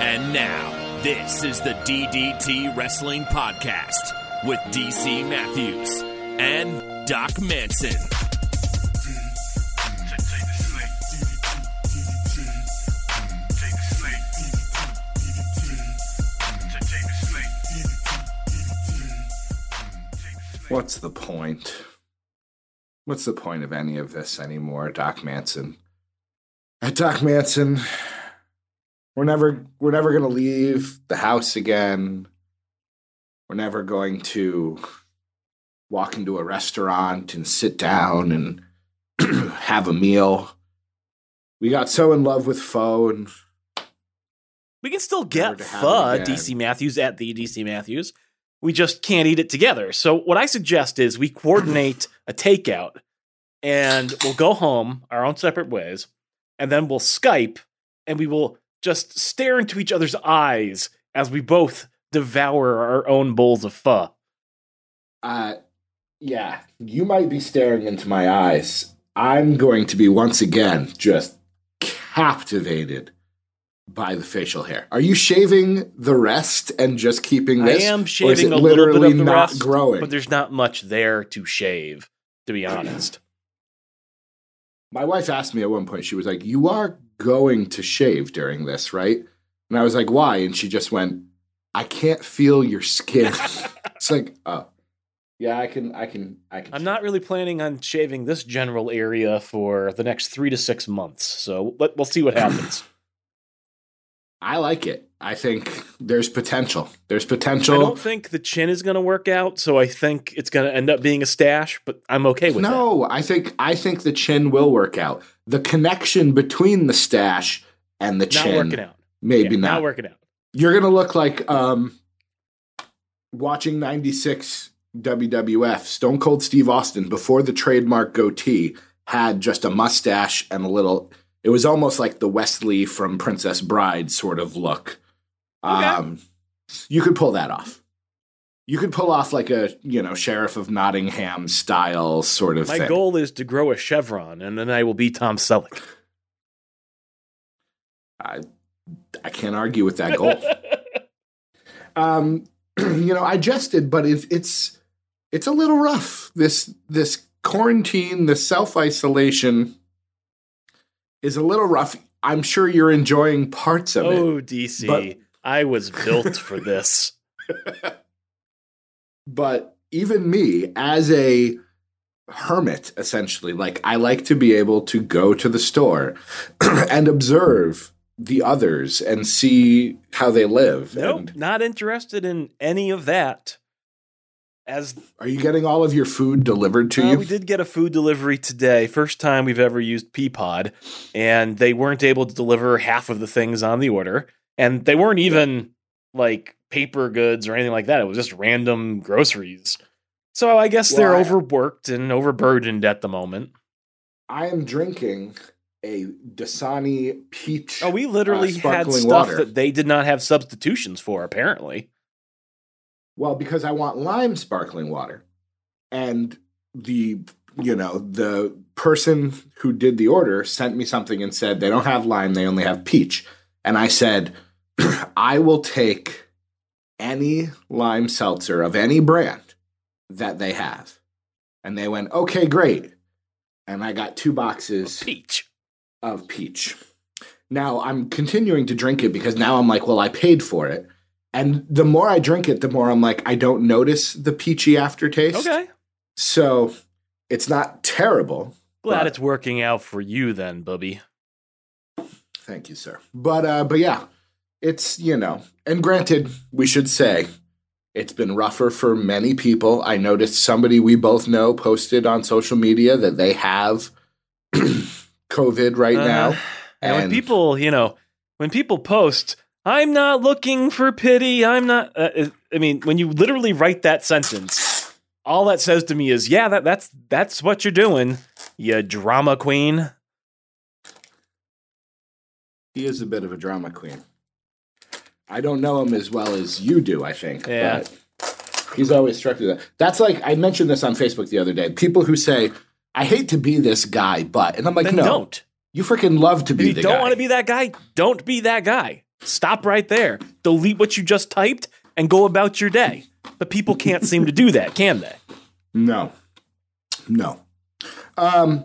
And now, this is the DDT Wrestling Podcast with DC Matthews and Doc Manson. What's the point? What's the point of any of this anymore, Doc Manson? At Doc Manson, we're never we're never gonna leave the house again. We're never going to walk into a restaurant and sit down and have a meal. We got so in love with pho and We can still get to pho. DC Matthews at the DC Matthews. We just can't eat it together. So what I suggest is we coordinate a takeout and we'll go home our own separate ways and then we'll Skype and we will just stare into each other's eyes as we both devour our own bowls of pho. Uh, yeah, you might be staring into my eyes. I'm going to be once again just captivated by the facial hair. Are you shaving the rest and just keeping this? I am shaving a little bit of the not rest, growing? but there's not much there to shave, to be honest. My wife asked me at one point. She was like, "You are going to shave during this, right?" And I was like, "Why?" And she just went, "I can't feel your skin." it's like, oh, yeah, I can, I can, I can. I'm not really planning on shaving this general area for the next three to six months. So let, we'll see what happens. I like it. I think there's potential. There's potential. I don't think the chin is going to work out, so I think it's going to end up being a stash. But I'm okay with that. no, I think I think the chin will work out. The connection between the stash and the Not chin, working out. maybe Yeah, not. working out. You're gonna look like um, watching '96 WWF. Stone Cold Steve Austin before the trademark goatee had just a mustache and a little. It was almost like the Wesley from Princess Bride sort of look. Okay. Um, you could pull that off. You could pull off like a you know sheriff of Nottingham style sort of My thing. goal is to grow a chevron, and then I will be Tom Selleck. I I can't argue with that goal. um, you know, I jested, but it, it's it's a little rough. This this quarantine, the self isolation, is a little rough. I'm sure you're enjoying parts of it. oh, DC. But- I was built for this. but even me as a hermit essentially like i like to be able to go to the store and observe the others and see how they live Nope, and not interested in any of that. As are you getting all of your food delivered to Uh, you we did get a food delivery today. First time we've ever used Peapod, and they weren't able to deliver half of the things on the order, and they weren't even like paper goods or anything like that. It was just random groceries. So I guess they're I- overworked and overburdened at the moment. I am drinking a Dasani peach. Oh, we literally uh, had stuff water. that they did not have substitutions for. Apparently, Well, because I want lime sparkling water. And the, you know, the person who did the order sent me something and said they don't have lime, they only have peach. And I said, I will take any lime seltzer of any brand that they have. And they went, okay, great. And I got two boxes peach. of peach. Now I'm continuing to drink it because now I'm like, well, I paid for it. And the more I drink it, the more I'm like, I don't notice the peachy aftertaste. Okay, So it's not terrible. glad it's working out for you then, Bubby. Thank you, sir. But uh, but yeah, it's you know, and granted, we should say it's been rougher for many people. I noticed somebody we both know posted on social media that they have COVID right Uh, now. And when people, you know, when people post, I'm not looking for pity. I'm not. Uh, I mean, when you literally write that sentence, all that says to me is, yeah, that that's that's what you're doing, you drama queen. He is a bit of a drama queen. I don't know him as well as you do, I think. Yeah. But he's always struck me that. That's like I mentioned this on Facebook the other day. People who say, I hate to be this guy, but and I'm like, then no. don't. You freaking love to If be you the don't guy. want to be that guy, don't be that guy. Stop right there. Delete what you just typed and go about your day. But people can't seem to do that, can they? No. No. Um,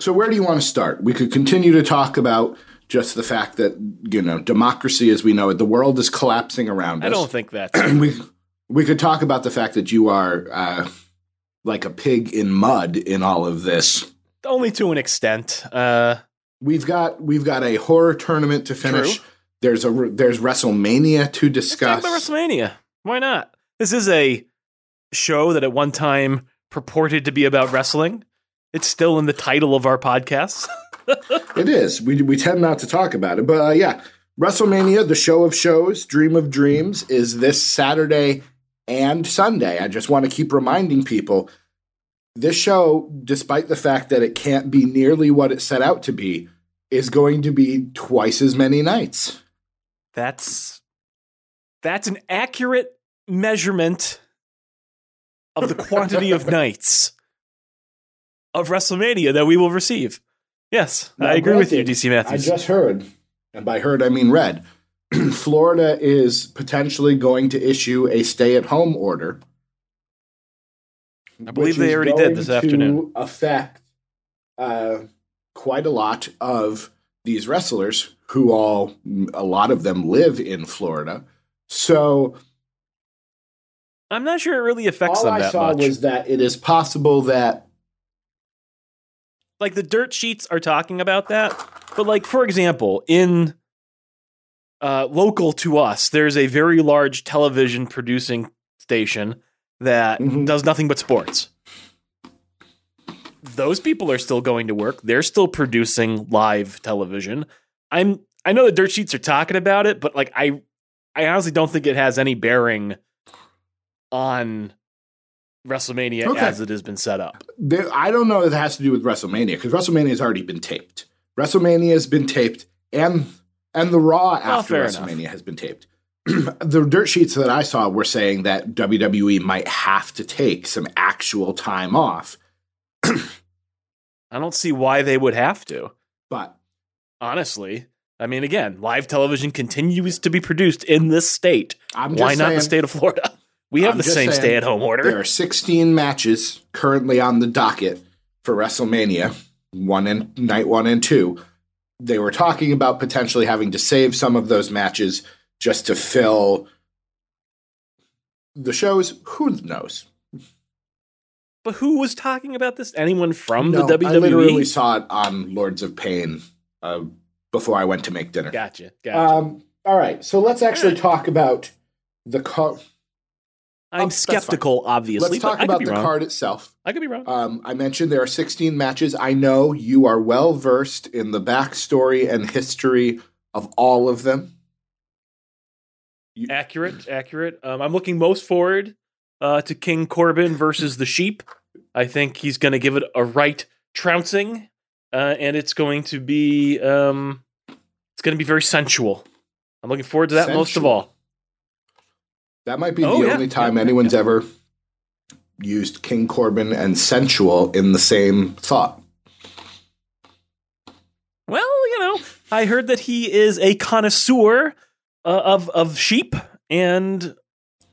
so where do you want to start? We could continue to talk about just the fact that, you know, democracy as we know it, the world is collapsing around us. I don't think that we we could talk about the fact that you are uh, like a pig in mud in all of this. only to an extent. Uh, We've got we've got a horror tournament to finish. True. There's a there's WrestleMania to discuss. about WrestleMania. Why not? This is a show that at one time purported to be about wrestling. It's still in the title of our podcast. It is. We we tend not to talk about it, but uh, yeah, WrestleMania, the show of shows, Dream of Dreams, is this Saturday and Sunday. I just want to keep reminding people this show, despite the fact that it can't be nearly what it set out to be, is going to be twice as many nights. That's that's an accurate measurement of the quantity of nights of WrestleMania that we will receive. Yes, Now, I agree with you, DC DC I just heard, and by heard I mean read, Florida is potentially going to issue a stay-at-home order. I believe they already did this to afternoon. Affect uh, quite a lot of these wrestlers, who all a lot of them live in Florida. So I'm not sure it really affects all them I that saw much. was that it is possible that like the dirt sheets are talking about that but like for example in uh local to us there's a very large television producing station that Mhm. does nothing but sports those people are still going to work they're still producing live television i'm i know the dirt sheets are talking about it but like i i honestly don't think it has any bearing on WrestleMania Okay. as it has been set up. there, I don't know if it has to do with WrestleMania because WrestleMania has already been taped. WrestleMania has been taped, and and the Raw after WrestleMania enough. has been taped. the dirt sheets that I saw were saying that WWE might have to take some actual time off, I don't see why they would have to. but honestly. I mean, again, live television continues to be produced in this state. I'm Why not saying, the state of Florida? We have I'm the same stay at home order. There are 16 matches currently on the docket for WrestleMania, one and night one and two. They were talking about potentially having to save some of those matches just to fill the shows. Who knows? But who was talking about this? Anyone from No, the? WWE? I literally saw it on Lords of Pain uh, before I went to make dinner. Gotcha. Gotcha. Um, all right, so let's actually talk about the card. I'm fine. skeptical, obviously. Let's talk about the wrong. card itself. I could be wrong. Um, I mentioned there are 16 matches. I know you are well versed in the backstory and history of all of them. accurate, accurate. Um, I'm looking most forward uh, to King Corbin versus the Sheep. I think he's going to give it a right trouncing, uh, and it's going to be um, it's going to be very sensual. I'm looking forward to that most of all. That might be Oh, the yeah. only time Yeah, anyone's ever used King Corbin and sensual in the same thought. Well, you know, I heard that he is a connoisseur uh, of of sheep, and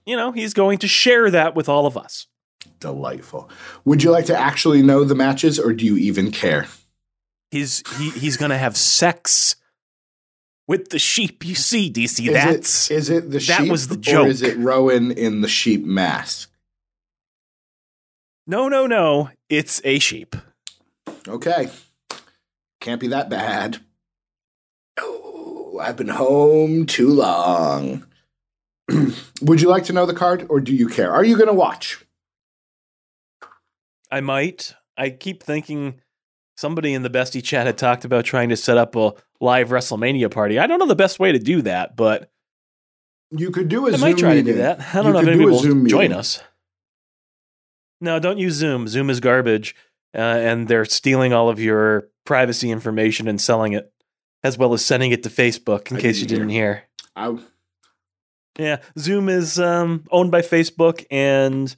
you know he's going to share that with all of us. Delightful. Would you like to actually know the matches or do you even care? He's he he's going to have sex with the sheep. You see, DC, Is that's it, is it the that sheep was the or is it Rowan in the sheep mask? no, no, no. It's a sheep. Okay. Can't be that bad. Oh, I've been home too long. Would you like to know the card or do you care? Are you going to watch? I might. I keep thinking somebody in the bestie chat had talked about trying to set up a live WrestleMania party. I don't know the best way to do that, but You could do a I Zoom I might try to do that. I don't know if anybody will Zoom join meeting. us. No, don't use Zoom. Zoom is garbage, uh, and they're stealing all of your privacy information and selling it, as well as sending it to Facebook. In I case you didn't didn't hear. I, Yeah, Zoom is um, owned by Facebook, and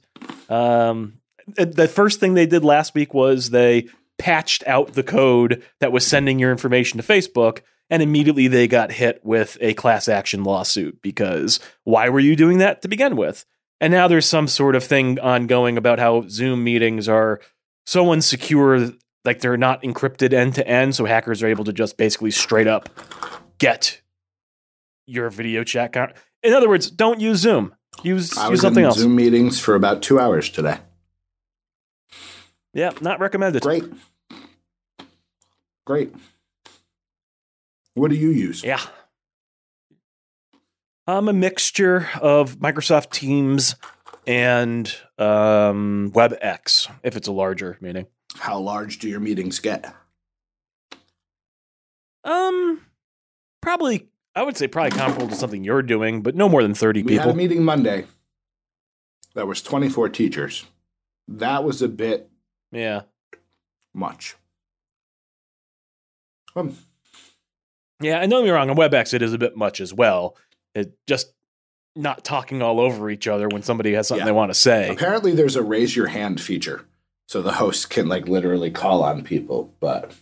um, the first thing they did last week was they patched out the code that was sending your information to Facebook, and immediately they got hit with a class action lawsuit because why were you doing that to begin with? And now there's some sort of thing ongoing about how Zoom meetings are so insecure, like they're not encrypted end to end, so hackers are able to just basically straight up get your video chat. In other words, don't use Zoom. Use I use was something in else. Zoom meetings for about two hours today. Yeah, not recommended. Great. Great. What do you use? Yeah. I'm a mixture of Microsoft Teams and um, WebEx, if it's a larger meeting. How large do your meetings get? Um, probably, I would say probably comparable to something you're doing, but no more than 30 We had a meeting Monday. That was 24 teachers. That was a bit Yeah. much. Um, Yeah, and don't get me wrong, on WebEx it is a bit much as well. It just not talking all over each other when somebody has something Yeah. they want to say. apparently, there's a raise your hand feature, so the host can like literally call on people. But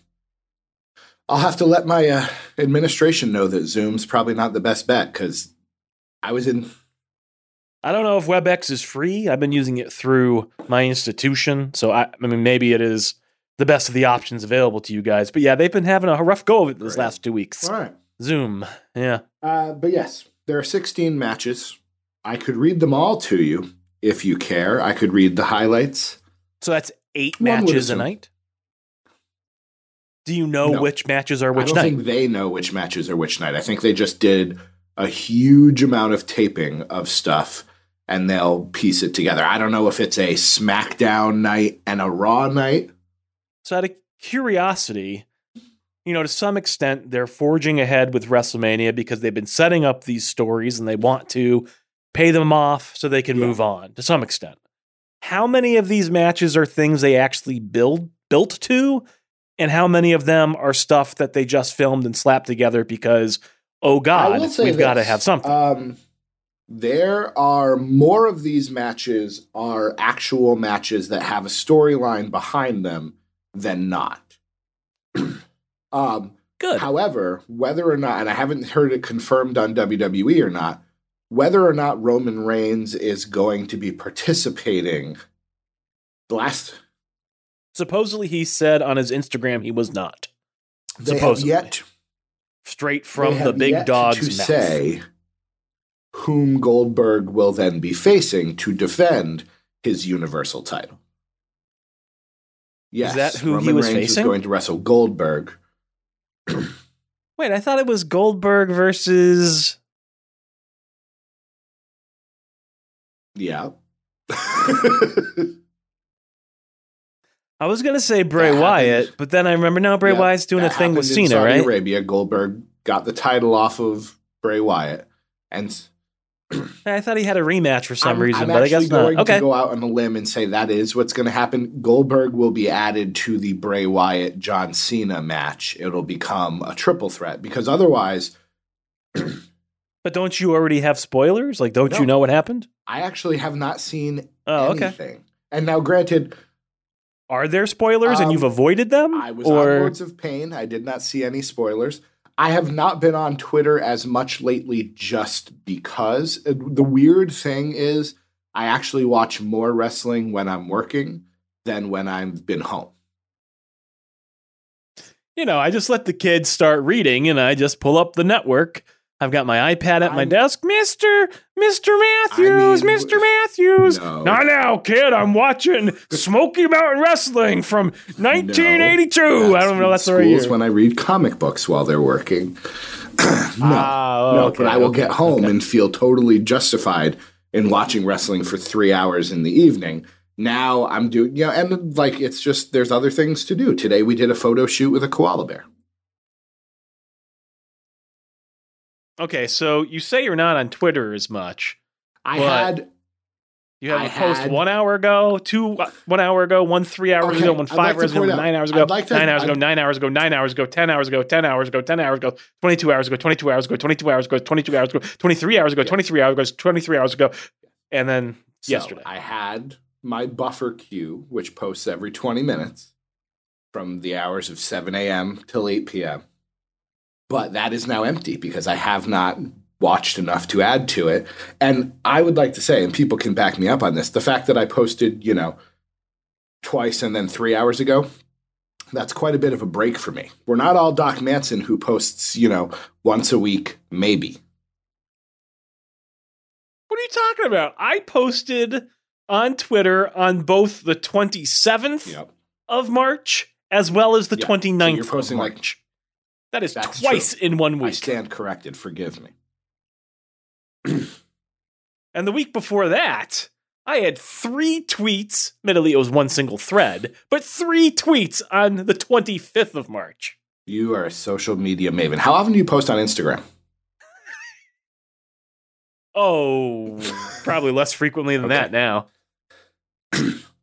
I'll have to let my uh, administration know that Zoom's probably not the best bet because I was in. I don't know if WebEx is free. I've been using it through my institution, so I, I mean maybe it is the best of the options available to you guys. But yeah, they've been having a rough go of it this Great. last two weeks. All right. Zoom, yeah. Uh, but yes, there are 16 matches. I could read them all to you if you care. I could read the highlights. So that's eight One matches a night. Do you know No. which matches are which night? I don't night? think they know which matches are which night. I think they just did a huge amount of taping of stuff and they'll piece it together. I don't know if it's a SmackDown night and a Raw night. So, out of curiosity, you know, to some extent, they're forging ahead with WrestleMania because they've been setting up these stories and they want to pay them off so they can Yeah. move on to some extent. How many of these matches are things they actually build built to, and how many of them are stuff that they just filmed and slapped together because, oh God, we've got to have something. Um, there are more of these matches are actual matches that have a storyline behind them than not. um, Good. However, whether or not, and I haven't heard it confirmed on WWE or not, whether or not Roman Reigns is going to be participating, the last Supposedly, he said on his Instagram he was not. they have yet Straight from the big dog's to mouth. say whom Goldberg will then be facing to defend his Universal title. Yes, Is that who he was Reigns facing? is going to wrestle Goldberg. Wait, I thought it was Goldberg versus. Yeah. I was gonna say Bray That Wyatt, happened. but then I remember now Bray Yeah, Wyatt's doing a thing with in Cena, Saudi right? Arabia, Goldberg got the title off of Bray Wyatt, and I thought he had a rematch for some I'm, reason, I'm but I guess not. going Okay, to go out on a limb and say that is what's going to happen. Goldberg will be added to the Bray Wyatt John Cena match. It'll become a triple threat because otherwise, but don't you already have spoilers? Like, don't No. you know what happened? I actually have not seen Oh, okay. anything. And now, granted, Are there spoilers and Um, you've avoided them? I was on or Lords of Pain. I did not see any spoilers. I have not been on Twitter as much lately just because. Uh, The weird thing is, I actually watch more wrestling when I'm working than when I've been home. you know, I just let the kids start reading, and I just pull up the network. I've got my iPad at my I'm- desk, Mister Mister Matthews, I mean, Mister Matthews. no. Not now, kid. I'm watching Smoky Mountain Wrestling from 1982. I don't know. That's the right schools when I read comic books while they're working. no, Ah, no, okay, but I will okay, get home okay. and feel totally justified in watching wrestling for three hours in the evening. Now I'm doing, you know, and like it's just there's other things to do. Today we did a photo shoot with a koala bear. Okay, so you say you're not on Twitter as much. I had You have I a post had- one hour ago, two uh, one hour ago, one three hours Okay, ago, one five like hours ago, out- nine hours ago, like to- nine hours ago, I'd- nine hours ago, nine hours ago, ten hours ago, ten hours ago, ten hours ago, twenty two hours ago, twenty two hours ago, twenty two hours ago, twenty two hours ago, twenty three hours ago, twenty three hours ago, twenty three hours ago, and then so yesterday. I had my buffer queue, which posts every 20 minutes from the hours of 7 a.m. till 8 p.m. but that is now empty because I have not watched enough to add to it. And I would like to say, and people can back me up on this, the fact that I posted, you know, twice and then three hours ago, that's quite a bit of a break for me. We're not all Doc Manson who posts, you know, once a week, maybe. What are you talking about? I posted on Twitter on both the 27th Yep. of March as well as the Yeah. 29th So you're posting, of like-. That is That's twice in one week. I stand corrected. Forgive me. And the week before that, I had three tweets. Admittedly, it was one single thread, but three tweets on the 25th of March. You are a social media maven. How often do you post on Instagram? Oh, probably less frequently than Okay. that now.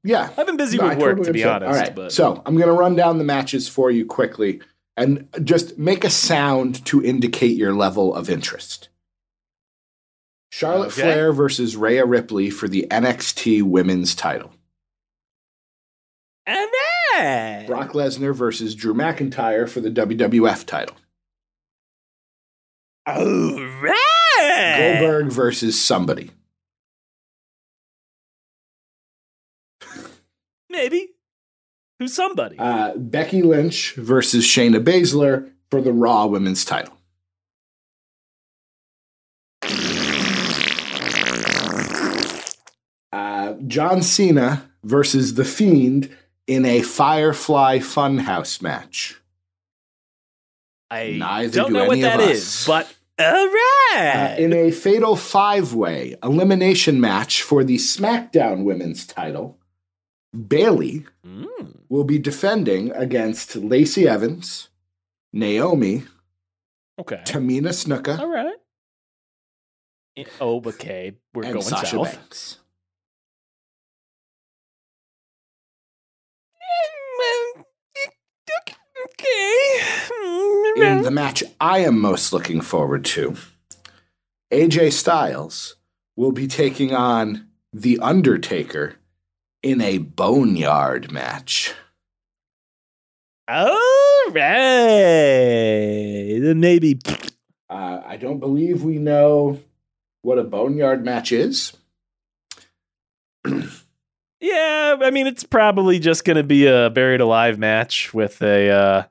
Yeah. I've been busy No, I with work, totally to be understand. honest. All right. But So I'm going to run down the matches for you quickly and just make a sound to indicate your level of interest. Charlotte Okay. Flair versus Rhea Ripley for the NXT Women's title. and then Brock Lesnar versus Drew McIntyre for the WWF title. all right, Goldberg versus somebody. maybe who's somebody. Uh, Becky Lynch versus Shayna Baszler for the Raw Women's title. Uh, John Cena versus The Fiend in a Firefly Funhouse match. I neither don't do know what that us. is, but all right. Uh, in a fatal five way elimination match for the SmackDown Women's title, Bayley Mm. Will be defending against Lacey Evans, Naomi, Okay. Tamina Snuka, All right. Oh, okay. We're and going Sasha south. Banks. Mm, Okay. In the match I am most looking forward to, AJ Styles will be taking on The Undertaker in a Boneyard match. All right. Then maybe. Uh, I don't believe we know what a Boneyard match is. Yeah, I mean, it's probably just going to be a buried alive match with a, uh,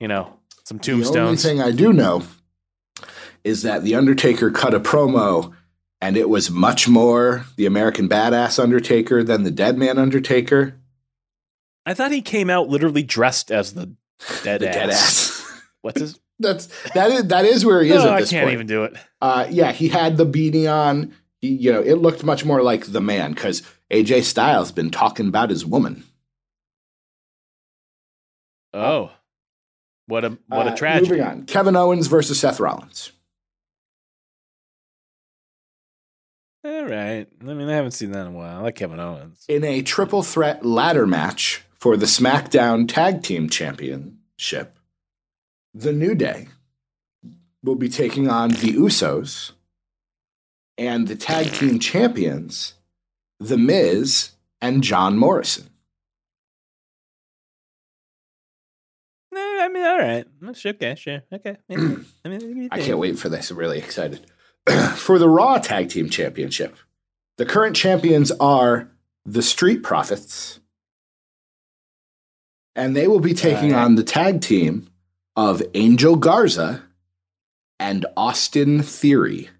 you know, some tombstones. The only thing I do know is that The Undertaker cut a promo and it was much more the American Badass Undertaker than the Dead Man Undertaker. I thought he came out literally dressed as the dead the ass. Dead Ass. What's his? That's that is that is where he is No, at I can't point. even do it. Uh, yeah, he had the beanie on. He, you know, it looked much more like the man because AJ Styles been talking about his woman. Oh, what a what Uh, a tragedy! Moving on, Kevin Owens versus Seth Rollins. All right. I mean, I haven't seen that in a while. I like Kevin Owens. in a triple threat ladder match for the SmackDown Tag Team Championship. The New Day will be taking on the Usos and the Tag Team Champions, The Miz and John Morrison. No, I mean, all right. Sure, okay, sure, okay. Yeah. I mean, I can't wait for this. I'm really excited. for the Raw Tag Team Championship, the current champions are the Street Profits, and they will be taking Alright. on the tag team of Angel Garza and Austin Theory.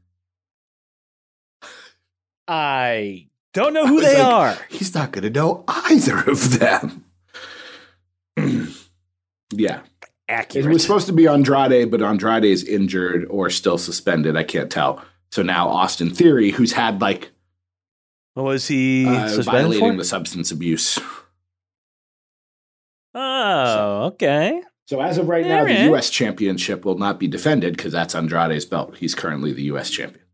I don't know who they like, are. He's not going to know either of them. yeah. It was supposed to be Andrade, but Andrade is injured or still suspended. I can't tell. So now Austin Theory, who's had like what was he uh, violating for? the substance abuse. oh, okay. So as of right now, the Alright. U.S. championship will not be defended because that's Andrade's belt. He's currently the U.S. champion.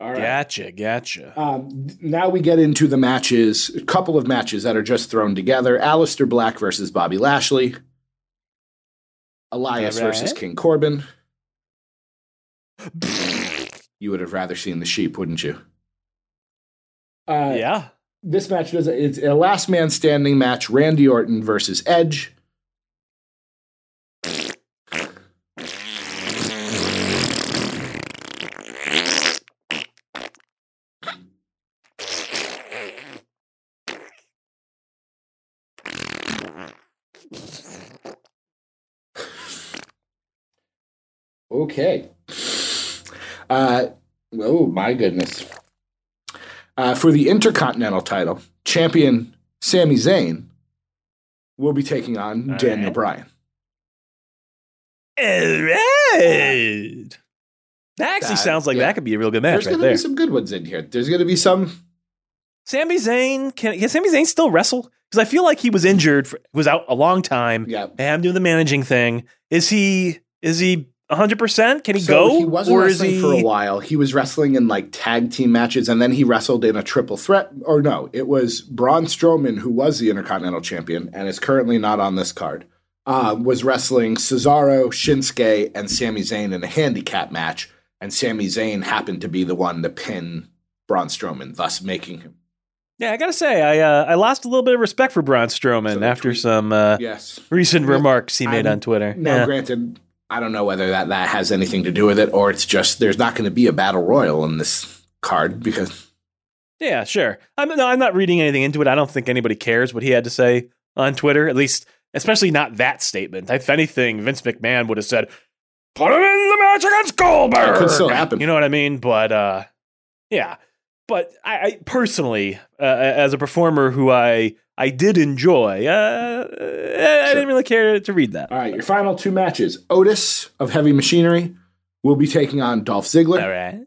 All right. Gotcha, gotcha. Um, now we get into the matches, a couple of matches that are just thrown together. Aleister Black versus Bobby Lashley. Elias Alright. versus King Corbin. You would have rather seen the sheep, wouldn't you? Uh, yeah. This match does it's a last man standing match. Randy Orton versus Edge. Okay. Uh, oh my goodness. Uh, for the Intercontinental title, champion Sami Zayn will be taking on All Daniel right. Bryan. All right. That actually That- sounds like yeah. that could be a real good match There's right going to be some good ones in here. There's going to be some. Sami Zayn can, can Sami Zayn still wrestle? Because I feel like he was injured, for, was out a long time. Yeah. Have him doing the managing thing. Is he? Is he? 100 percent? Can he So go? He wasn't or is wrestling he? for a while. He was wrestling in like tag team matches, and then he wrestled in a triple threat. Or no, it was Braun Strowman, who was the Intercontinental Champion and is currently not on this card. Uh, was wrestling Cesaro, Shinsuke, and Sami Zayn in a handicap match, and Sami Zayn happened to be the one to pin Braun Strowman, thus making him. Yeah, I gotta say, I uh, I lost a little bit of respect for Braun Strowman So after tweet- some uh, Yes. recent remarks he made I'm- on Twitter. Now, yeah. granted, I don't know whether that that has anything to do with it, or it's just there's not going to be a battle royal in this card because Yeah, sure. I'm no, I'm not reading anything into it. I don't think anybody cares what he had to say on Twitter. At least, especially not that statement. If anything, Vince McMahon would have said, "Put him in the match against Goldberg." It could still happen. You know what I mean? But uh, yeah. But I, I personally, uh, as a performer who I I did enjoy, uh, I didn't really care to read that. All right, your final two matches. Otis of Heavy Machinery will be taking on Dolph Ziggler. All right.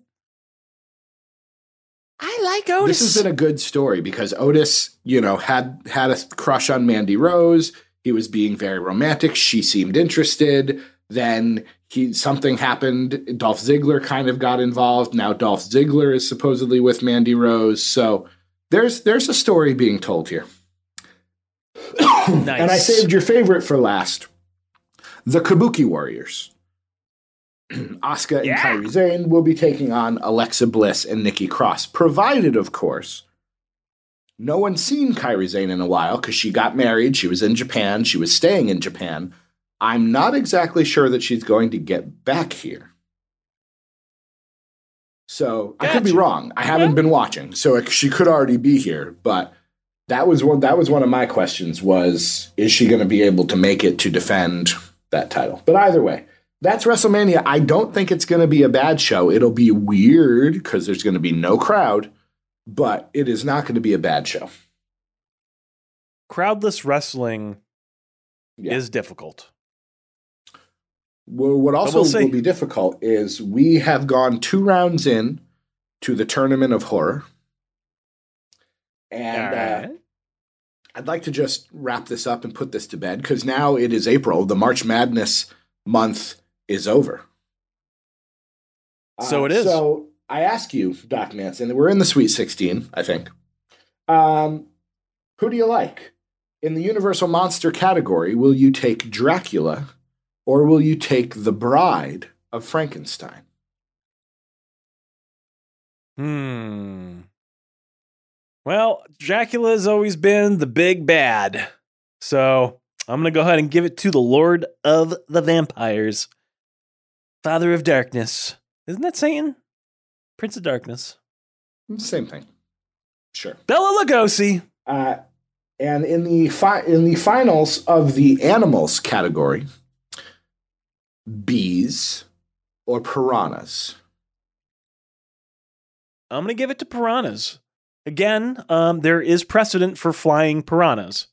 I like Otis. This has been a good story because Otis, you know, had had a crush on Mandy Rose. He was being very romantic. She seemed interested. Then he something happened. Dolph Ziggler kind of got involved. Now Dolph Ziggler is supposedly with Mandy Rose. So there's there's a story being told here. And I saved your favorite for last. The Kabuki Warriors. Asuka and Yeah. Kairi Sane will be taking on Alexa Bliss and Nikki Cross, provided, of course, no one's seen Kairi Sane in a while because she got married. She was in Japan. She was staying in Japan. I'm not exactly sure that she's going to get back here. So I could be wrong. I haven't Yeah. been watching, so it, she could already be here. But that was one. That was one of my questions. Was is she going to be able to make it to defend that title? But either way, that's WrestleMania. I don't think it's going to be a bad show. It'll be weird because there's going to be no crowd, but it is not going to be a bad show. Crowdless wrestling Yeah. is difficult. Well, what also we'll will be difficult is we have gone two rounds in to the tournament of horror, and uh, Alright. I'd like to just wrap this up and put this to bed because now it is April. The March Madness month is over. So Uh, it is. So I ask you, Doc Manson, we're in the Sweet 16, I think. Um, who do you like? In the Universal Monster category, will you take Dracula or will you take The Bride of Frankenstein? Hmm. Well, Dracula has always been the big bad. So I'm going to go ahead and give it to the Lord of the Vampires, Father of Darkness. Isn't that Satan? Prince of Darkness. Same thing. Sure. Bela Lugosi. Uh, and in the fi- in the finals of the animals category, bees or piranhas. I'm going to give it to piranhas. Again, um, there is precedent for flying piranhas.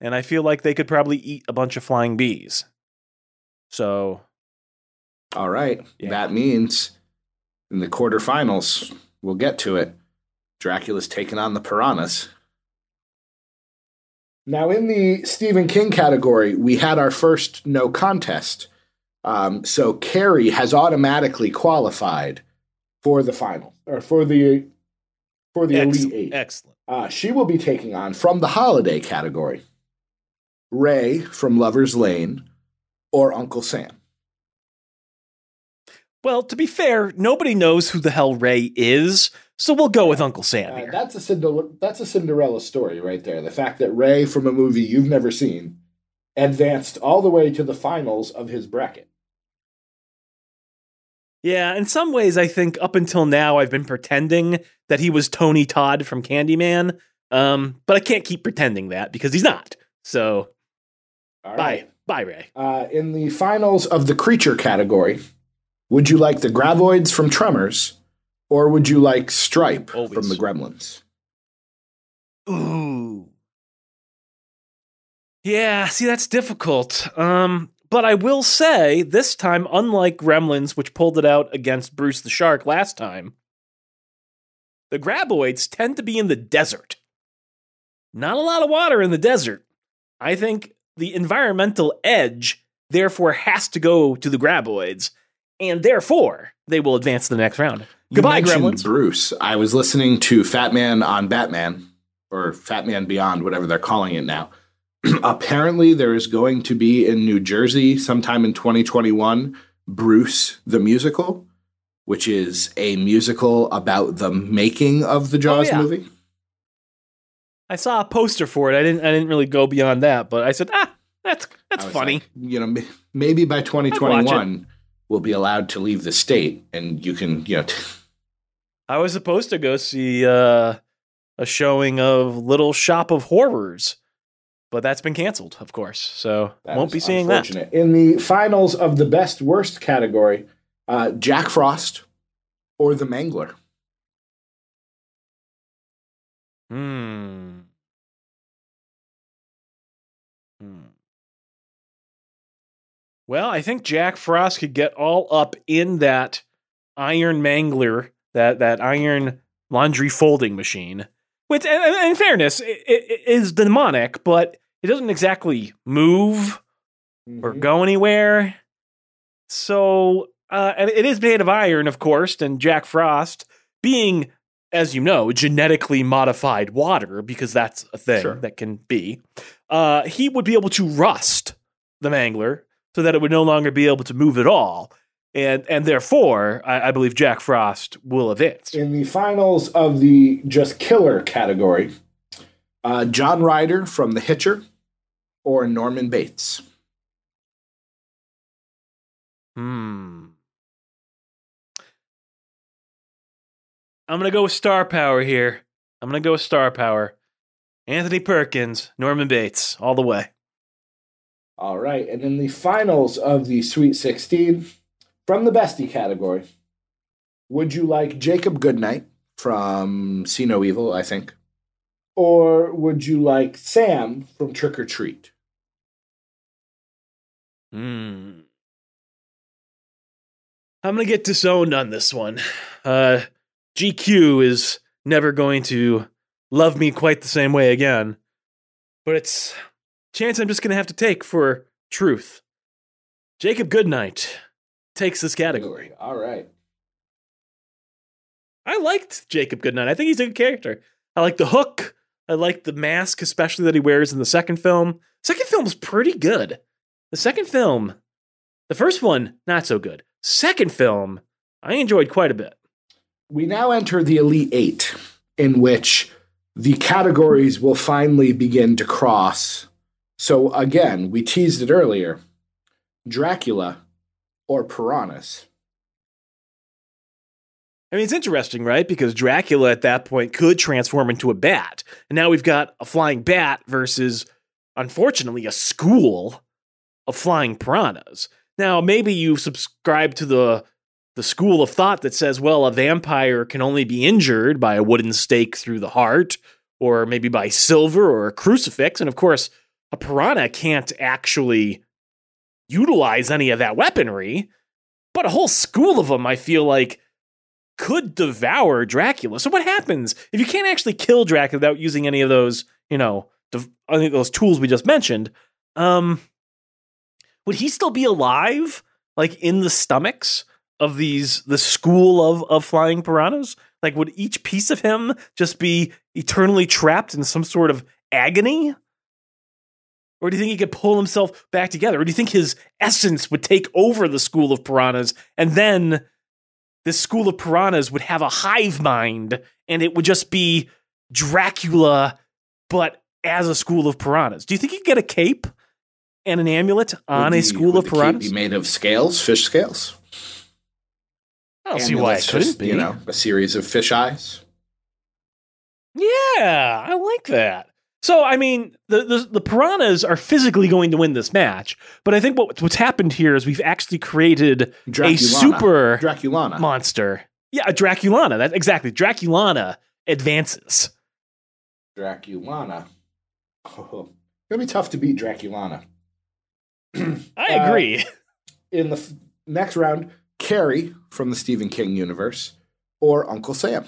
And I feel like they could probably eat a bunch of flying bees. So, All right. Yeah. That means in the quarterfinals, we'll get to it. Dracula's taking on the piranhas. Now, in the Stephen King category, we had our first no contest. Um, so Carrie has automatically qualified for the final or for the for the ex- elite eight. excellent. Uh, she will be taking on from the holiday category Ray from Lover's Lane or Uncle Sam. Well, to be fair, nobody knows who the hell Ray is, so we'll go with Uncle Sam Uh, that's a Cinderella, that's a Cinderella story right there. The fact that Ray from a movie you've never seen advanced all the way to the finals of his bracket. Yeah, in some ways, I think up until now I've been pretending that he was Tony Todd from Candyman, um, but I can't keep pretending that because he's not. So, All bye, bye, Ray. Uh, in the finals of the creature category, Would you like the Graboids from Tremors, or would you like Stripe Always. from the Gremlins? Ooh. Yeah, see that's difficult. Um but I will say this time unlike Gremlins which pulled it out against Bruce the Shark last time, the Graboids tend to be in the desert. Not a lot of water in the desert. I think the environmental edge therefore has to go to the Graboids and therefore they will advance to the next round. You Goodbye Gremlins. Bruce. I was listening to Fat Man on Batman, or Fat Man Beyond, whatever they're calling it now. Apparently, there is going to be in New Jersey sometime in 2021 Bruce the Musical, which is a musical about the making of the Jaws yeah. movie. I saw a poster for it. I didn't I didn't really go beyond that, but I said, "Ah, that's that's funny." like, you know, maybe by 2021 we'll be allowed to leave the state, and you can, you know, t- I was supposed to go see uh, a showing of Little Shop of Horrors, but that's been canceled, of course. So That won't be seeing that. In the finals of the best worst category, uh, Jack Frost or the Mangler. Hmm. Hmm. Well, I think Jack Frost could get all up in that iron mangler, that that iron laundry folding machine. Which, in fairness, i- i- i- is demonic, but it doesn't exactly move or Mhm. go anywhere. So, uh, and it is made of iron, of course, and Jack Frost being, as you know, genetically modified water, because that's a thing Sure. that can be, uh, he would be able to rust the mangler so that it would no longer be able to move at all. And, and therefore, I, I believe Jack Frost will advance. In the finals of the just killer category, uh, John Ryder from The Hitcher or Norman Bates. Hmm. I'm gonna go with star power here. I'm gonna go with star power. Anthony Perkins, Norman Bates, all the way. All right. And in the finals of the Sweet 16, from the bestie category, would you like Jacob Goodnight from See No Evil, I think? Or would you like Sam from Trick or Treat? Hmm. I'm gonna get disowned on this one. Uh, GQ is never going to love me quite the same way again, but it's chance I'm just gonna have to take for truth. Jacob Goodnight takes this category. All right. I liked Jacob Goodnight. I think he's a good character. I like the hook. I like the mask, especially that he wears in the second film. Second film's pretty good. The second film, the first one, not so good. Second film, I enjoyed quite a bit. We now enter the Elite Eight, in which the categories will finally begin to cross. So, again, we teased it earlier Dracula or Piranhas. I mean, it's interesting, right? Because Dracula at that point could transform into a bat. And now we've got a flying bat versus, unfortunately, a school of flying piranhas. Now, maybe you subscribe to the the school of thought that says, well, a vampire can only be injured by a wooden stake through the heart, or maybe by silver or a crucifix. And of course, a piranha can't actually utilize any of that weaponry. But a whole school of them, I feel like, could devour Dracula. So what happens if you can't actually kill Dracula without using any of those, you know, any of those tools we just mentioned? Um, would he still be alive, like in the stomachs of these the school of of flying piranhas? Like, would each piece of him just be eternally trapped in some sort of agony? Or do you think he could pull himself back together? Or do you think his essence would take over the school of piranhas and then this school of piranhas would have a hive mind and it would just be Dracula, but as a school of piranhas? Do you think he'd get a cape and an amulet on Would a school would of the cape piranhas? Be made of scales, fish scales. I don't see why it Amulets, couldn't just, be. You know, a series of fish eyes. Yeah, I like that. So I mean, the, the the piranhas are physically going to win this match, but I think what what's happened here is we've actually created a super Draculana. monster. Yeah, a Draculana. That exactly. Draculana advances. Draculana. Oh, gonna be tough to beat Draculana. I Uh, agree. In the f- next round, Carrie from the Stephen King universe or Uncle Sam.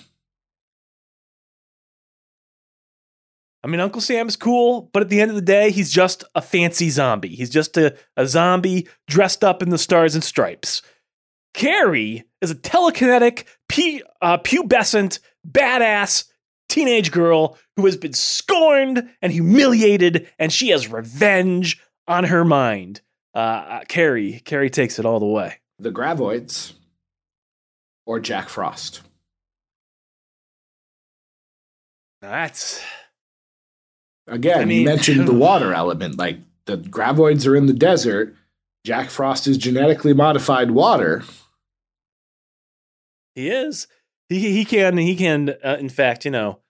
I mean, Uncle Sam's cool, but at the end of the day, he's just a fancy zombie. He's just a, a zombie dressed up in the stars and stripes. Carrie is a telekinetic, pu- uh, pubescent, badass teenage girl who has been scorned and humiliated, and she has revenge on her mind. Uh, Uh, Carrie, Carrie takes it all the way. The Graboids or Jack Frost. That's Again, I you mentioned the water element. Like the Graboids are in the desert. Jack Frost is genetically modified water. He is. He he can he can uh, in fact you know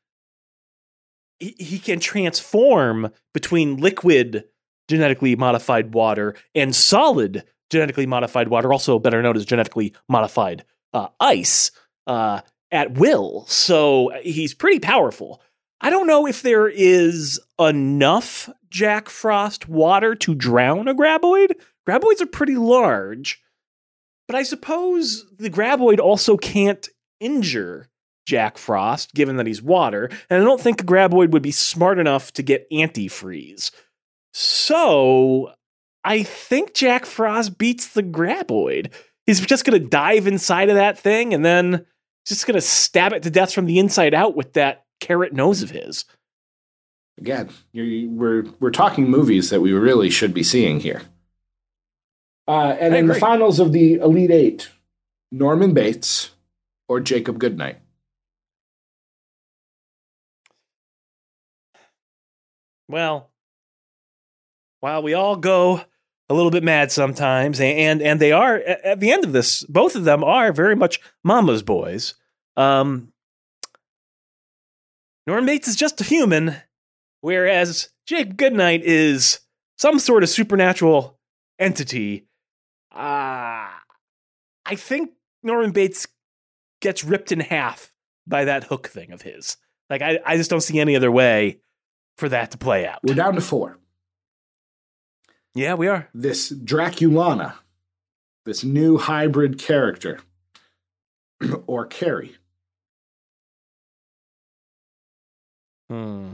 he, he can transform between liquid genetically modified water and solid genetically modified water, also better known as genetically modified uh, ice, uh, at will. So he's pretty powerful. I don't know if there is enough Jack Frost water to drown a graboid. Graboids are pretty large. But I suppose the graboid also can't injure Jack Frost, given that he's water, and I don't think a graboid would be smart enough to get antifreeze. So I think Jack Frost beats the graboid. He's just going to dive inside of that thing and then just going to stab it to death from the inside out with that carrot nose of his. Again, you're, we're we're talking movies that we really should be seeing here. Uh, and I in the finals of the Elite Eight, Norman Bates or Jacob Goodnight. Well, while we all go a little bit mad sometimes, and and they are at the end of this, both of them are very much mama's boys. Um, Norman Bates is just a human, whereas Jake Goodnight is some sort of supernatural entity. Uh, I think Norman Bates gets ripped in half by that hook thing of his. Like I, I just don't see any other way for that to play out. We're down to four. Yeah, we are. This Draculana, this new hybrid character, or Carrie. Hmm.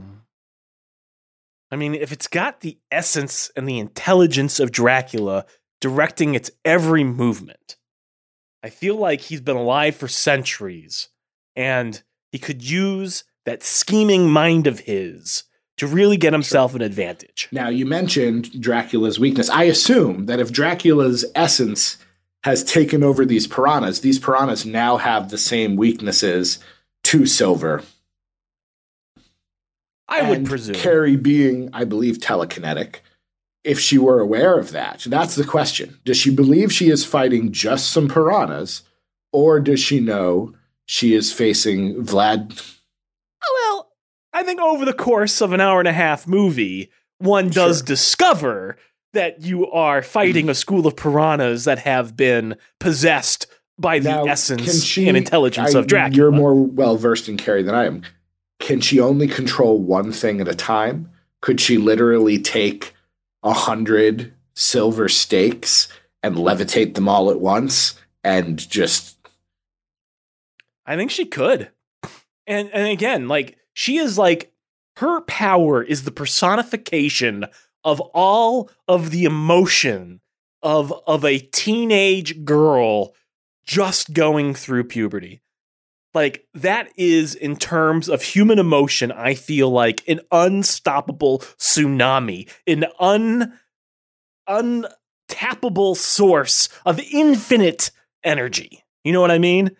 I mean, if it's got the essence and the intelligence of Dracula directing its every movement, I feel like he's been alive for centuries and he could use that scheming mind of his to really get himself an advantage. Now, you mentioned Dracula's weakness. I assume that if Dracula's essence has taken over these piranhas, these piranhas now have the same weaknesses to Silver. I would And presume. Carrie being, I believe, telekinetic. If she were aware of that, that's the question. Does she believe she is fighting just some piranhas, or does she know she is facing Vlad? I think over the course of an hour and a half movie, one does Sure. discover that you are fighting a school of piranhas that have been possessed by the Now, essence she- and intelligence I- of Dracula. You're more well versed in Carrie than I am. Can she only control one thing at a time? Could she literally take a hundred silver stakes and levitate them all at once and just I think she could. And and again, like she is like her power is the personification of all of the emotion of of a teenage girl just going through puberty. Like that is in terms of human emotion, I feel like an unstoppable tsunami, an un untappable source of infinite energy. You know what I mean?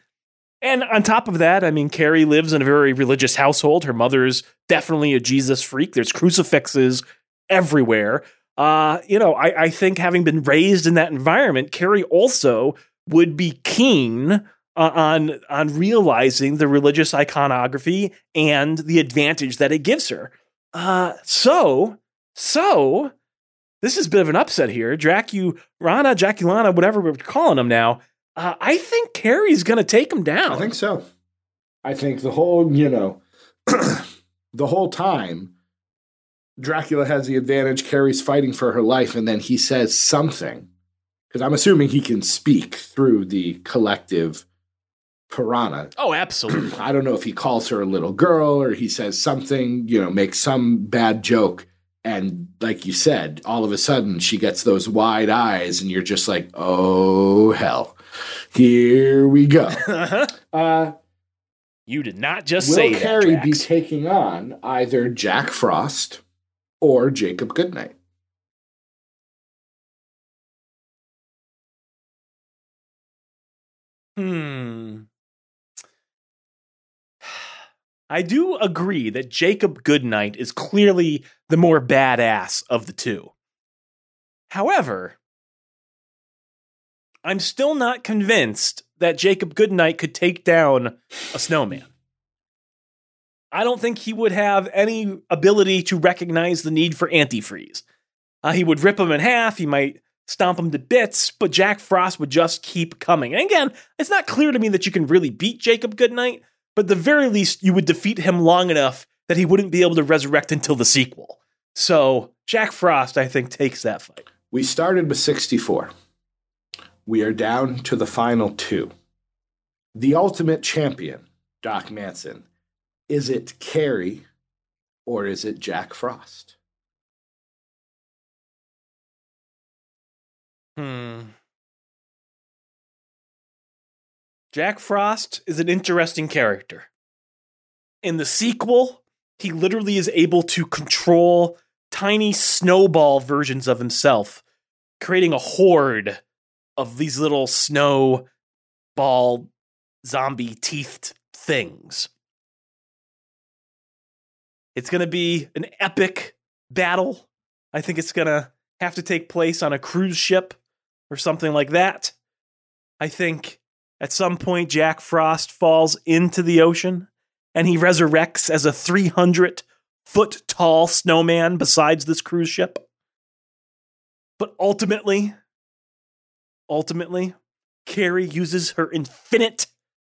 And on top of that, I mean, Carrie lives in a very religious household. Her mother's definitely a Jesus freak. There's crucifixes everywhere. Uh, you know, I, I think having been raised in that environment, Carrie also would be keen uh, on on realizing the religious iconography and the advantage that it gives her. Uh, so, so this is a bit of an upset here. Dracu, Rana, Draculana, whatever we're calling them now. Uh, I think Carrie's going to take him down. I think so. I think the whole, you know, the whole time, Dracula has the advantage. Carrie's fighting for her life, and then he says something because I'm assuming he can speak through the collective piranha. Oh, absolutely. I don't know if he calls her a little girl or he says something, you know, makes some bad joke. And like you said, all of a sudden she gets those wide eyes, and you're just like, oh, hell. Here we go. uh, you did not just say. will say Carrie that. be taking on either Jack Frost or Jacob Goodnight? Hmm. I do agree that Jacob Goodnight is clearly the more badass of the two. However, I'm still not convinced that Jacob Goodnight could take down a snowman. I don't think he would have any ability to recognize the need for antifreeze. Uh, he would rip him in half, he might stomp him to bits, but Jack Frost would just keep coming. And again, it's not clear to me that you can really beat Jacob Goodnight, but the very least, you would defeat him long enough that he wouldn't be able to resurrect until the sequel. So, Jack Frost, I think, takes that fight. We started with 64. We are down to the final two. The ultimate champion, Doc Manson. Is it Carrie or is it Jack Frost? Hmm. Jack Frost is an interesting character. In the sequel, he literally is able to control tiny snowball versions of himself, creating a horde of these little snowball zombie teethed things. It's going to be an epic battle. I think it's going to have to take place on a cruise ship or something like that. I think at some point Jack Frost falls into the ocean and he resurrects as a 300 foot tall snowman besides this cruise ship. But ultimately, ultimately, Carrie uses her infinite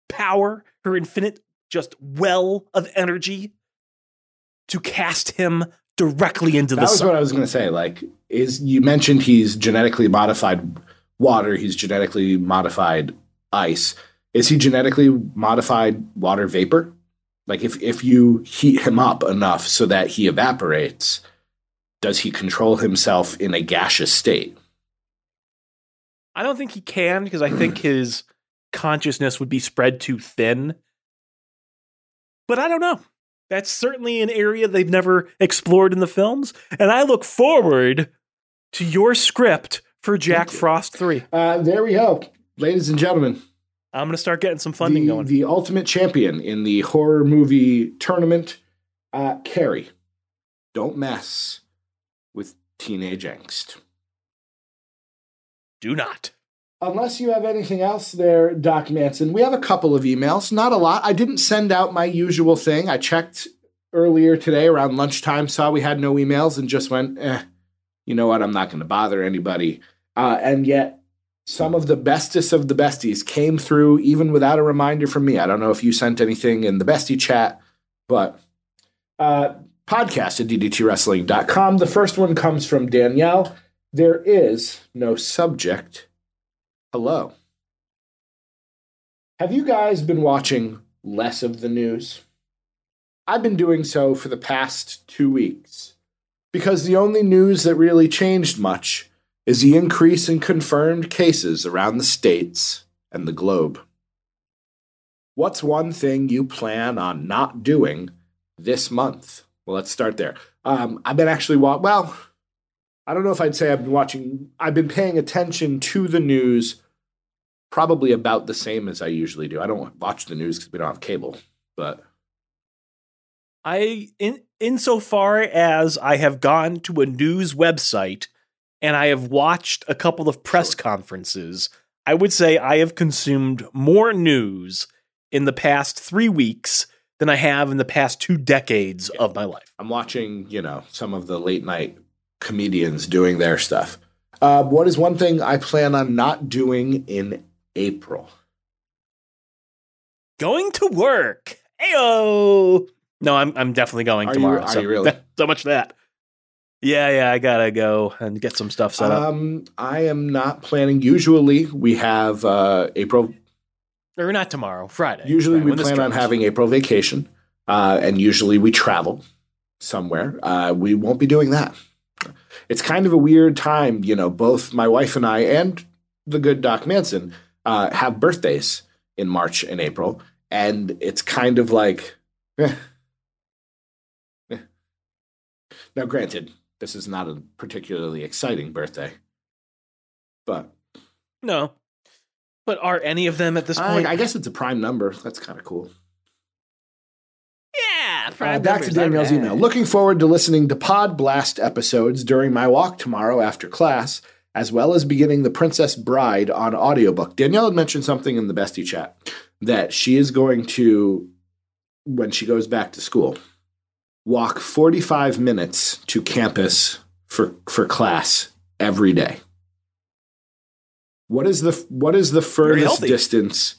power, her infinite just well of energy to cast him directly into That the was what I was going to say. Like, is you mentioned he's genetically modified water, he's genetically modified ice. Is he genetically modified water vapor? Like, if if you heat him up enough so that he evaporates, does he control himself in a gaseous state? I don't think he can because I think his consciousness would be spread too thin. But I don't know. That's certainly an area they've never explored in the films. And I look forward to your script for Jack Frost 3. Uh, there we go, ladies and gentlemen. I'm going to start getting some funding the, going. the ultimate champion in the horror movie tournament, uh, Carrie. Don't mess with teenage angst. Do not. Unless you have anything else there, Doc Manson, we have a couple of emails, not a lot. I didn't send out my usual thing. I checked earlier today around lunchtime, saw we had no emails, and just went, eh, you know what? I'm not going to bother anybody. Uh, and yet, some of the bestest of the besties came through even without a reminder from me. I don't know if you sent anything in the bestie chat, but uh, podcast at ddtwrestling.com. The first one comes from Danielle. There is no subject. Hello. Have you guys been watching less of the news? I've been doing so for the past two weeks because the only news that really changed much is the increase in confirmed cases around the states and the globe. What's one thing you plan on not doing this month? Well, let's start there. Um, I've been actually wa- well. I don't know if I'd say I've been watching. I've been paying attention to the news, probably about the same as I usually do. I don't watch the news because we don't have cable, but I in insofar as I have gone to a news website and I have watched a couple of press Sure. conferences, I would say I have consumed more news in the past 3 weeks than I have in the past two decades of my life. I'm watching, you know, some of the late night comedians doing their stuff. Uh, what is one thing I plan on not doing in April? Going to work. Heyo. No, I'm I'm definitely going Are you- tomorrow. are so, you really? so much for that. Yeah, yeah, I gotta go and get some stuff set up. Um, I am not planning. Usually, we have uh, April. Or not tomorrow, Friday. Usually, Friday, we plan on having April vacation, uh, and usually we travel somewhere. Uh, we won't be doing that. It's kind of a weird time, you know. Both my wife and I, and the good Doc Manson, uh, have birthdays in March and April, and it's kind of like. eh. Eh. Now, granted, this is not a particularly exciting birthday, but No. But are any of them at this I, point? I guess it's a prime number. That's kind of cool. Yeah. Uh, back to Danielle's alright. email. Looking forward to listening to Pod Blast episodes during my walk tomorrow after class, as well as beginning The Princess Bride on audiobook. Danielle had mentioned something in the bestie chat that she is going to, when she goes back to school, walk 45 minutes to campus for, for class every day. What is the what is the furthest distance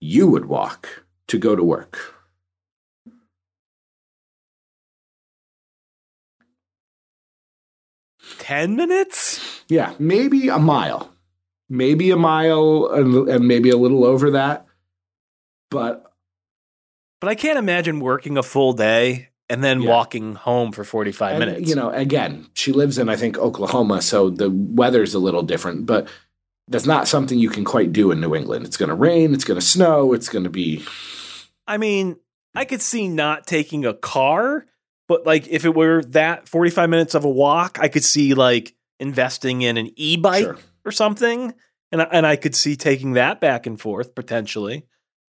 you would walk to go to work? Ten minutes? Yeah, maybe a mile. Maybe a mile and, and maybe a little over that. But But I can't imagine working a full day and then Yeah. walking home for 45 and, minutes. you know, again, she lives in I think Oklahoma, so the weather's a little different, but that's not something you can quite do in New England. It's going to rain, it's going to snow, it's going to be I mean, I could see not taking a car, but like if it were that 45 minutes of a walk, I could see like investing in an e-bike Sure. or something. And I, and I could see taking that back and forth potentially.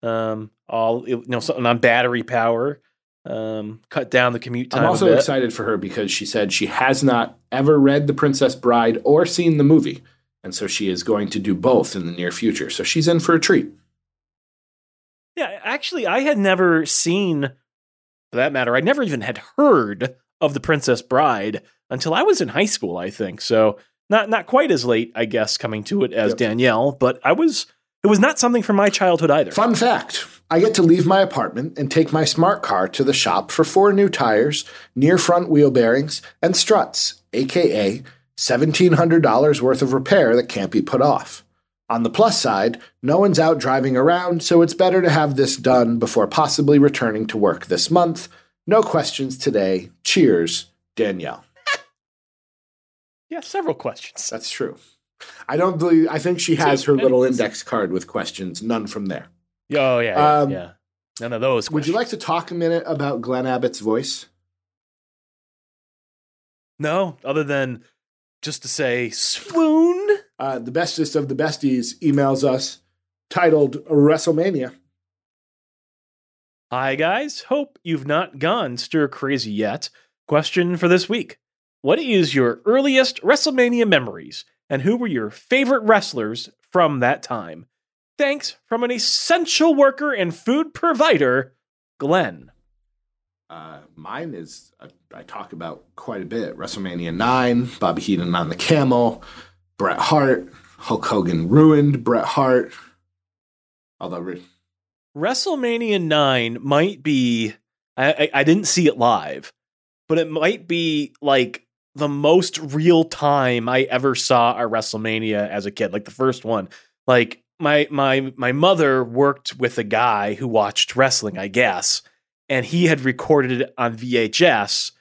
Um, all you know, something on battery power. Um, cut down the commute time. I'm also excited for her because she said she has not ever read The Princess Bride or seen the movie. And so she is going to do both in the near future. So she's in for a treat. Yeah, actually, I had never seen, for that matter, I never even had heard of the Princess Bride until I was in high school. I think so. Not not quite as late, I guess, coming to it as Yep. Danielle, but I was. It was not something from my childhood either. Fun fact I get to leave my apartment and take my smart car to the shop for four new tires, near front wheel bearings, and struts, aka $1,700 worth of repair that can't be put off. On the plus side, no one's out driving around, so it's better to have this done before possibly returning to work this month. No questions today. Cheers, Danielle. Yeah, several questions. That's true. I don't believe, I think she has her little index card with questions, none from there. Oh yeah, yeah, Um, yeah. None of those. Would you like to talk a minute about Glenn Abbott's voice? No, other than just to say swoon. Uh, the bestest of the besties emails us titled WrestleMania. Hi, guys. Hope you've not gone stir crazy yet. Question for this week What is your earliest WrestleMania memories, and who were your favorite wrestlers from that time? Thanks from an essential worker and food provider, Glenn. Uh, mine is, uh, I talk about quite a bit WrestleMania 9, Bobby Heenan on the camel, Bret Hart, Hulk Hogan ruined Bret Hart. Although, re- WrestleMania 9 might be, I, I, I didn't see it live, but it might be like the most real time I ever saw a WrestleMania as a kid, like the first one. Like my my my mother worked with a guy who watched wrestling, I guess, and he had recorded it on VHS.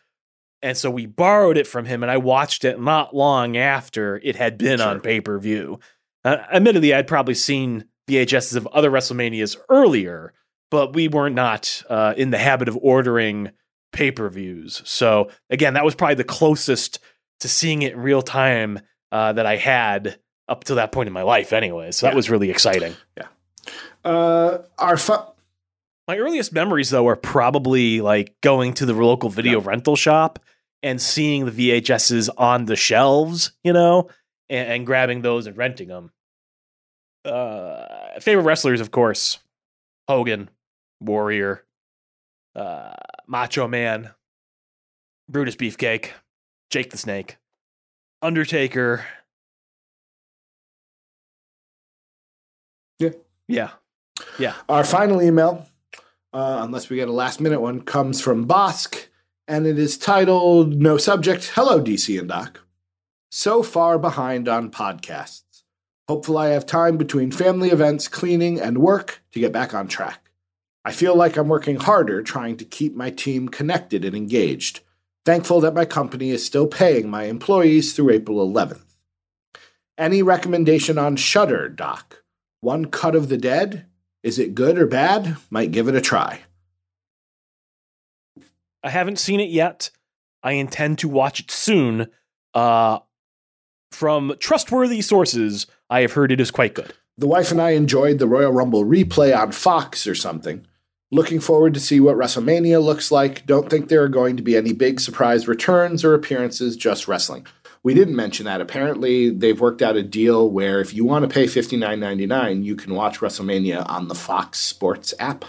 And so we borrowed it from him, and I watched it not long after it had been Sure. on pay per view. Uh, admittedly, I'd probably seen VHSs of other WrestleManias earlier, but we were not uh, in the habit of ordering pay per views. So again, that was probably the closest to seeing it in real time uh, that I had up to that point in my life, anyway. So that was really exciting. uh, our fu- My earliest memories, though, are probably like going to the local video Yeah. rental shop and seeing the VHSs on the shelves, you know, and, and grabbing those and renting them. Uh, favorite wrestlers, of course, Hogan, Warrior, uh, Macho Man, Brutus Beefcake, Jake the Snake, Undertaker. Yeah. Yeah. Yeah. Our final email, uh, unless we get a last minute one, comes from Bosk, and it is titled No Subject Hello, DC and Doc. So far behind on podcasts. Hopefully, I have time between family events, cleaning, and work to get back on track. I feel like I'm working harder trying to keep my team connected and engaged. Thankful that my company is still paying my employees through April 11th. Any recommendation on Shudder, Doc? One Cut of the Dead? Is it good or bad? Might give it a try. I haven't seen it yet. I intend to watch it soon. Uh, from trustworthy sources, I have heard it is quite good. The wife and I enjoyed the Royal Rumble replay on Fox or something. Looking forward to see what WrestleMania looks like. Don't think there are going to be any big surprise returns or appearances, just wrestling. We didn't mention that. Apparently, they've worked out a deal where if you want to pay fifty nine ninety nine, you can watch WrestleMania on the Fox Sports app.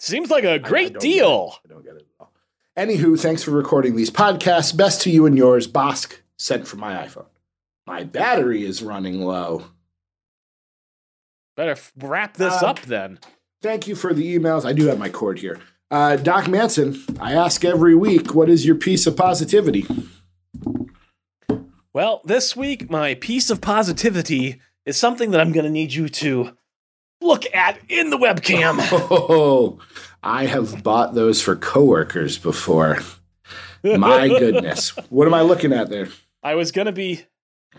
Seems like a great don't deal. I don't get it at all. Anywho, thanks for recording these podcasts. Best to you and yours, Bosk, sent from my iPhone. My battery is running low. Better f- wrap this Uh, up then. Thank you for the emails. I do have my cord here. Uh, Doc Manson, I ask every week, what is your piece of positivity? Well, this week, my piece of positivity is something that I'm going to need you to look at in the webcam. Oh, I have bought those for coworkers before. My goodness. What am I looking at there? I was going to be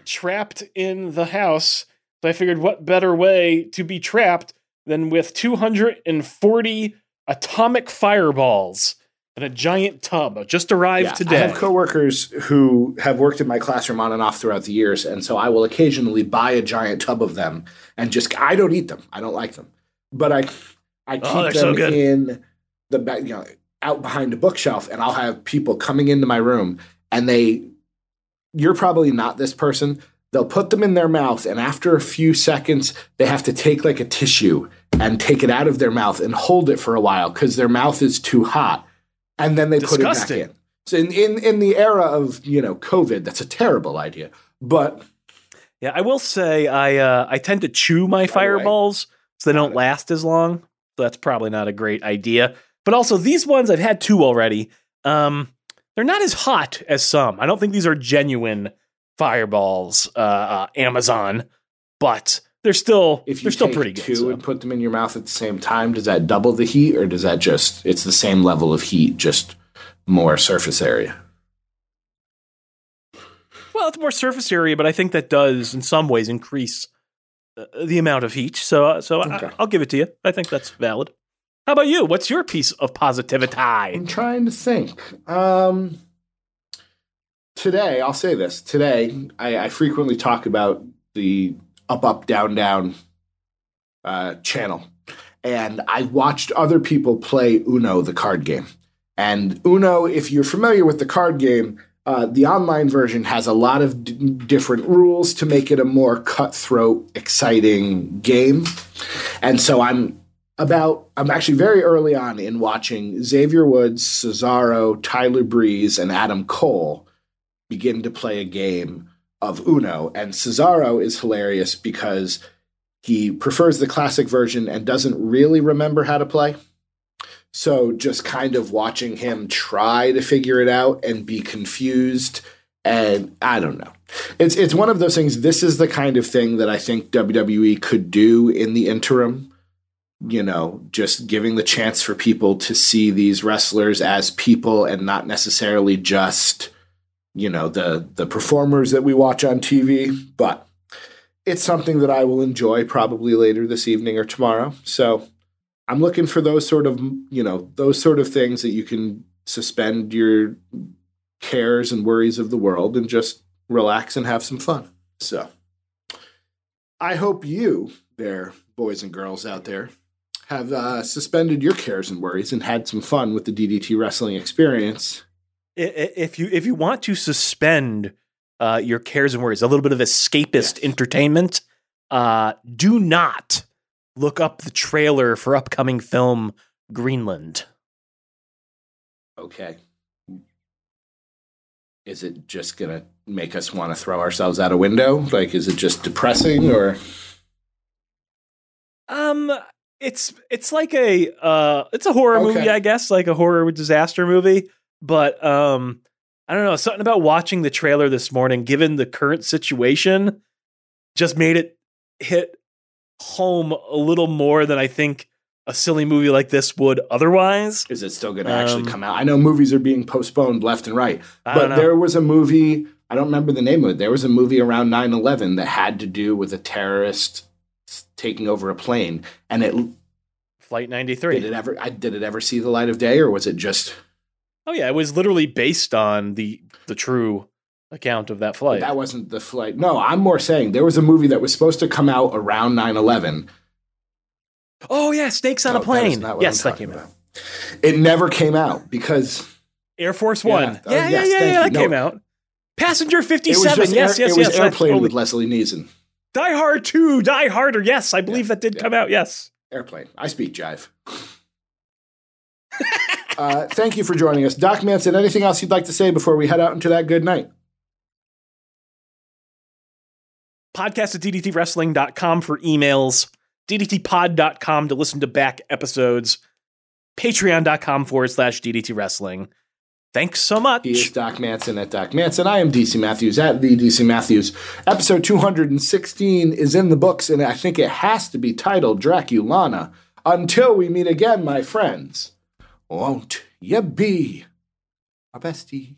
trapped in the house, so I figured what better way to be trapped than with 240 atomic fireballs in a giant tub. Just arrived Yeah, today. I have coworkers who have worked in my classroom on and off throughout the years, and so I will occasionally buy a giant tub of them and just I don't eat them. I don't like them, but I I oh, keep Oh, them so good. in the back, you know, out behind a bookshelf, and I'll have people coming into my room, and they, you're probably not this person. They'll put them in their mouth, and after a few seconds, they have to take like a tissue and take it out of their mouth and hold it for a while because their mouth is too hot, and then they Disgusting. put it back in. So in, in in the era of you know COVID, that's a terrible idea. But yeah, I will say I uh, I tend to chew my fireballs so they don't last as long. So that's probably not a great idea. But also these ones I've had two already. Um, they're not as hot as some. I don't think these are genuine fireballs, uh, uh, Amazon, but they're still if you they're still pretty two good. so. and put them in your mouth at the same time, does that double the heat, or does that just it's the same level of heat, just more surface area? Well, it's more surface area, but I think that does in some ways increase uh, the amount of heat. So, uh, so Okay. I, I'll give it to you. I think that's valid. How about you? What's your piece of positivity? I'm trying to think. Um, today, I'll say this. Today, I, I frequently talk about the up, up, down, down uh, channel. And I watched other people play Uno, the card game. And Uno, if you're familiar with the card game, uh, the online version has a lot of d- different rules to make it a more cutthroat, exciting game. And so I'm about I'm actually very early on in watching Xavier Woods, Cesaro, Tyler Breeze, and Adam Cole begin to play a game of Uno. And Cesaro is hilarious because he prefers the classic version and doesn't really remember how to play. So just kind of watching him try to figure it out and be confused and I don't know. It's it's one of those things this is the kind of thing that I think WWE could do in the interim you know, just giving the chance for people to see these wrestlers as people and not necessarily just, you know, the the performers that we watch on TV. But it's something that I will enjoy probably later this evening or tomorrow. So I'm looking for those sort of, you know, those sort of things that you can suspend your cares and worries of the world and just relax and have some fun. So I hope you, there, boys and girls out there, have uh, suspended your cares and worries and had some fun with the DDT wrestling experience. If you if you want to suspend uh, your cares and worries, a little bit of escapist Yes. entertainment, uh, do not look up the trailer for upcoming film Greenland. Okay. Is it just gonna make us want to throw ourselves out a window? Like, is it just depressing or? Um, it's it's like a uh, it's a horror Okay. movie, I guess, like a horror disaster movie. But um, I don't know, something about watching the trailer this morning, given the current situation, just made it hit home a little more than I think a silly movie like this would otherwise. Is it still going to actually Um, come out? I know movies are being postponed left and right, but there was a movie. I don't remember the name of it. There was a movie around 9-11 that had to do with a terrorist taking over a plane, and it Flight 93. did it ever? I, did it ever see the light of day, or was it just? Oh yeah, it was literally based on the the true account of that flight. That wasn't the flight. No, I'm more saying there was a movie that was supposed to come out around 9-11. oh yeah, Snakes on No, a oh, Plane. not what Yes, that came talking out. It never came out because Air Force Yeah. One. Oh, Yeah, yeah, yes, yeah, yeah. That No. came out. Passenger fifty it was seven. just Yes, air, yes, it was yes. Airplane totally- with Leslie Nielsen. Die Hard Two. Die Harder. Yes, I believe Yeah, that did come out. Yes. Airplane. I speak jive. Uh, thank you for joining us. Doc Manson, anything else you'd like to say before we head out into that good night? Podcast at ddtwrestling.com for emails. ddtpod.com to listen to back episodes. Patreon.com forward slash DDT Wrestling. Thanks so much. He is Doc Manson at Doc Manson. I am DC Matthews at the DC Matthews. Episode 216 is in the books, and I think it has to be titled Draculana. Until we meet again, my friends, won't ye be our bestie?